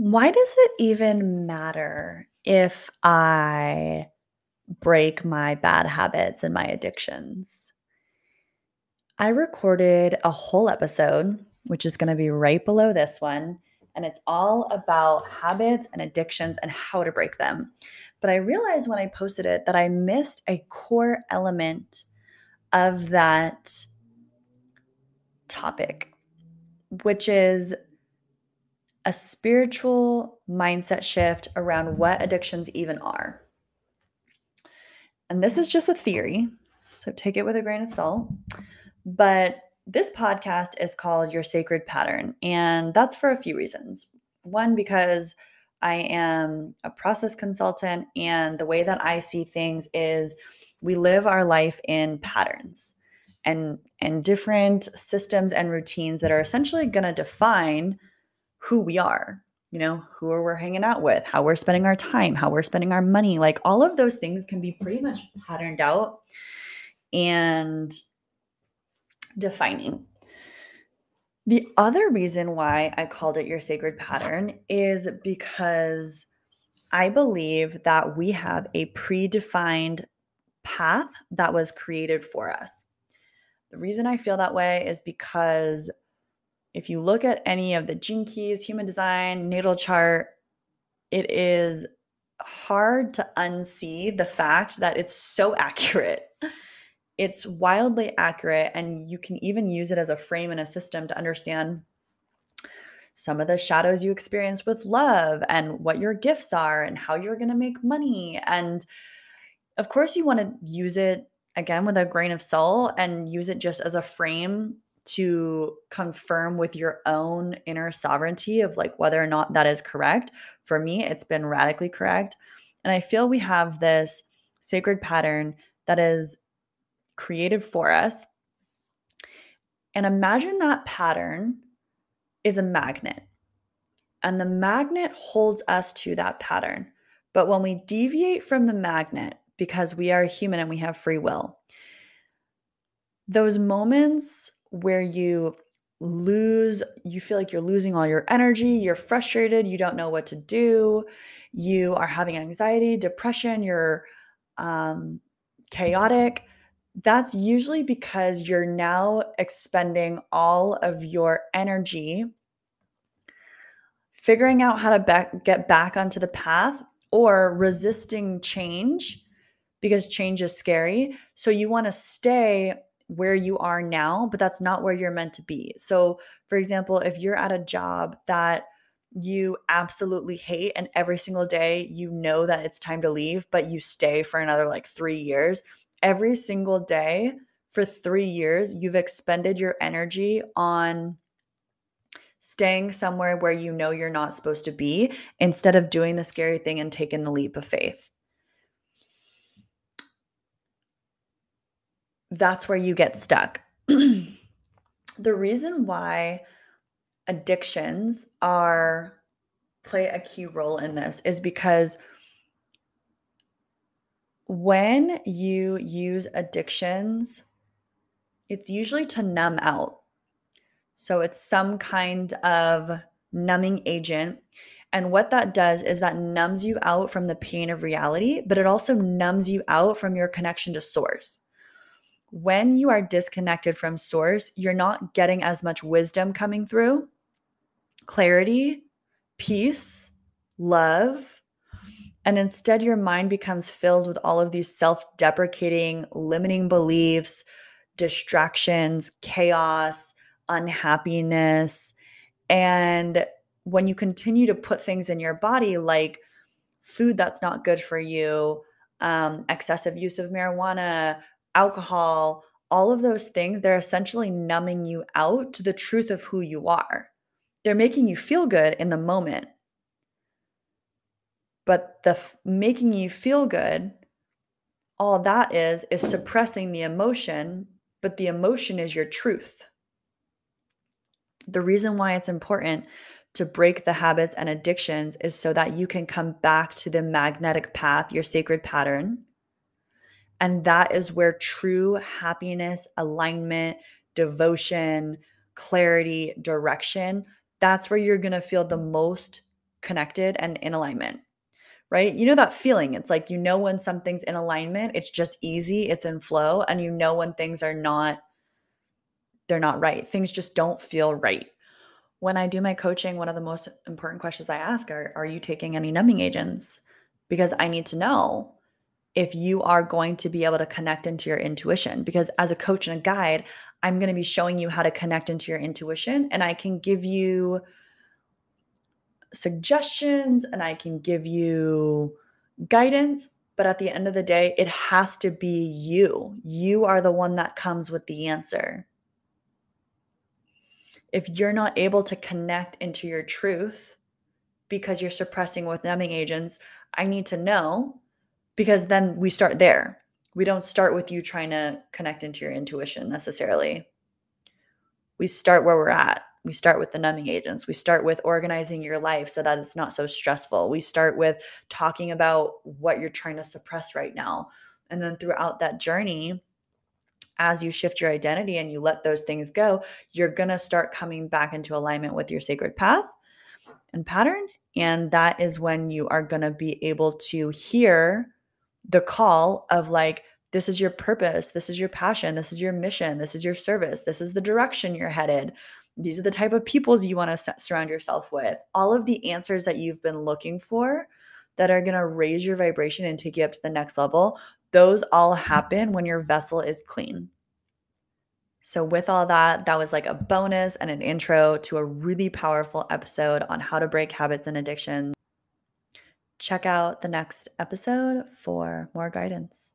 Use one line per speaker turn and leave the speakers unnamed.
Why does it even matter if I break my bad habits and my addictions? I recorded a whole episode, which is going to be right below this one, and it's all about habits and addictions and how to break them. But I realized when I posted it that I missed a core element of that topic, which is a spiritual mindset shift around what addictions even are. And this is just a theory, so take it with a grain of salt. But this podcast is called Your Sacred Pattern, and that's for a few reasons. One, because I am a process consultant, and the way that I see things is we live our life in patterns and and different systems and routines that are essentially going to define who we are you know who we're hanging out with how we're spending our time how we're spending our money like all of those things can be pretty much patterned out and defining. The other reason why i called it your sacred pattern is because i believe that we have a predefined path that was created for us. The reason i feel that way is because if you look at any of the gene keys, human design, natal chart, it is hard to unsee the fact that it's so accurate. It's wildly accurate, and you can even use it as a frame and a system to understand some of the shadows you experience with love and what your gifts are and how you're going to make money. And of course, you want to use it again with a grain of salt and use it just as a frame to confirm with your own inner sovereignty of like whether or not that is correct. For me, it's been radically correct. And I feel we have this sacred pattern that is created for us. And imagine that pattern is a magnet. And the magnet holds us to that pattern. But when we deviate from the magnet, because we are human and we have free will, those moments where you lose, you feel like you're losing all your energy, you're frustrated, you don't know what to do, you are having anxiety, depression, you're um, chaotic. That's usually because you're now expending all of your energy figuring out how to get back onto the path or resisting change because change is scary. So you want to stay where you are now, but that's not where you're meant to be. So, for example, if you're at a job that you absolutely hate and every single day you know that it's time to leave, but you stay for another like three years, every single day for three years, you've expended your energy on staying somewhere where you know you're not supposed to be instead of doing the scary thing and taking the leap of faith. That's where you get stuck. the reason why addictions are play a key role in this is because when you use addictions, it's usually to numb out. So it's some kind of numbing agent. And what that does is that numbs you out from the pain of reality, but it also numbs you out from your connection to source when you are disconnected from source, you're not getting as much wisdom coming through, clarity, peace, love. And instead, your mind becomes filled with all of these self deprecating, limiting beliefs, distractions, chaos, unhappiness. And when you continue to put things in your body like food that's not good for you, um, excessive use of marijuana, alcohol, all of those things, they're essentially numbing you out to the truth of who you are. They're making you feel good in the moment. But the f- making you feel good, all that is, is suppressing the emotion, but the emotion is your truth. The reason why it's important to break the habits and addictions is so that you can come back to the magnetic path, your sacred pattern, and that is where true happiness, alignment, devotion, clarity, direction, that's where you're going to feel the most connected and in alignment right? You know that feeling. It's like you know when something's in alignment, it's just easy, it's in flow, and you know when things are not they're not right. Things just don't feel right. When I do my coaching, one of the most important questions I ask are Are you taking any numbing agents? Because I need to know if you are going to be able to connect into your intuition. Because as a coach and a guide, I'm going to be showing you how to connect into your intuition, and I can give you suggestions and I can give you guidance, but at the end of the day, it has to be you. You are the one that comes with the answer. If you're not able to connect into your truth because you're suppressing with numbing agents, I need to know because then we start there. We don't start with you trying to connect into your intuition necessarily. We start where we're at we start with the numbing agents. We start with organizing your life so that it's not so stressful. We start with talking about what you're trying to suppress right now. And then throughout that journey, as you shift your identity and you let those things go, you're going to start coming back into alignment with your sacred path and pattern. And that is when you are going to be able to hear the call of like, this is your purpose. This is your passion. This is your mission. This is your service. This is the direction you're headed. These are the type of peoples you want to surround yourself with. All of the answers that you've been looking for that are going to raise your vibration and take you up to the next level, those all happen when your vessel is clean. So, with all that, that was like a bonus and an intro to a really powerful episode on how to break habits and addictions. Check out the next episode for more guidance.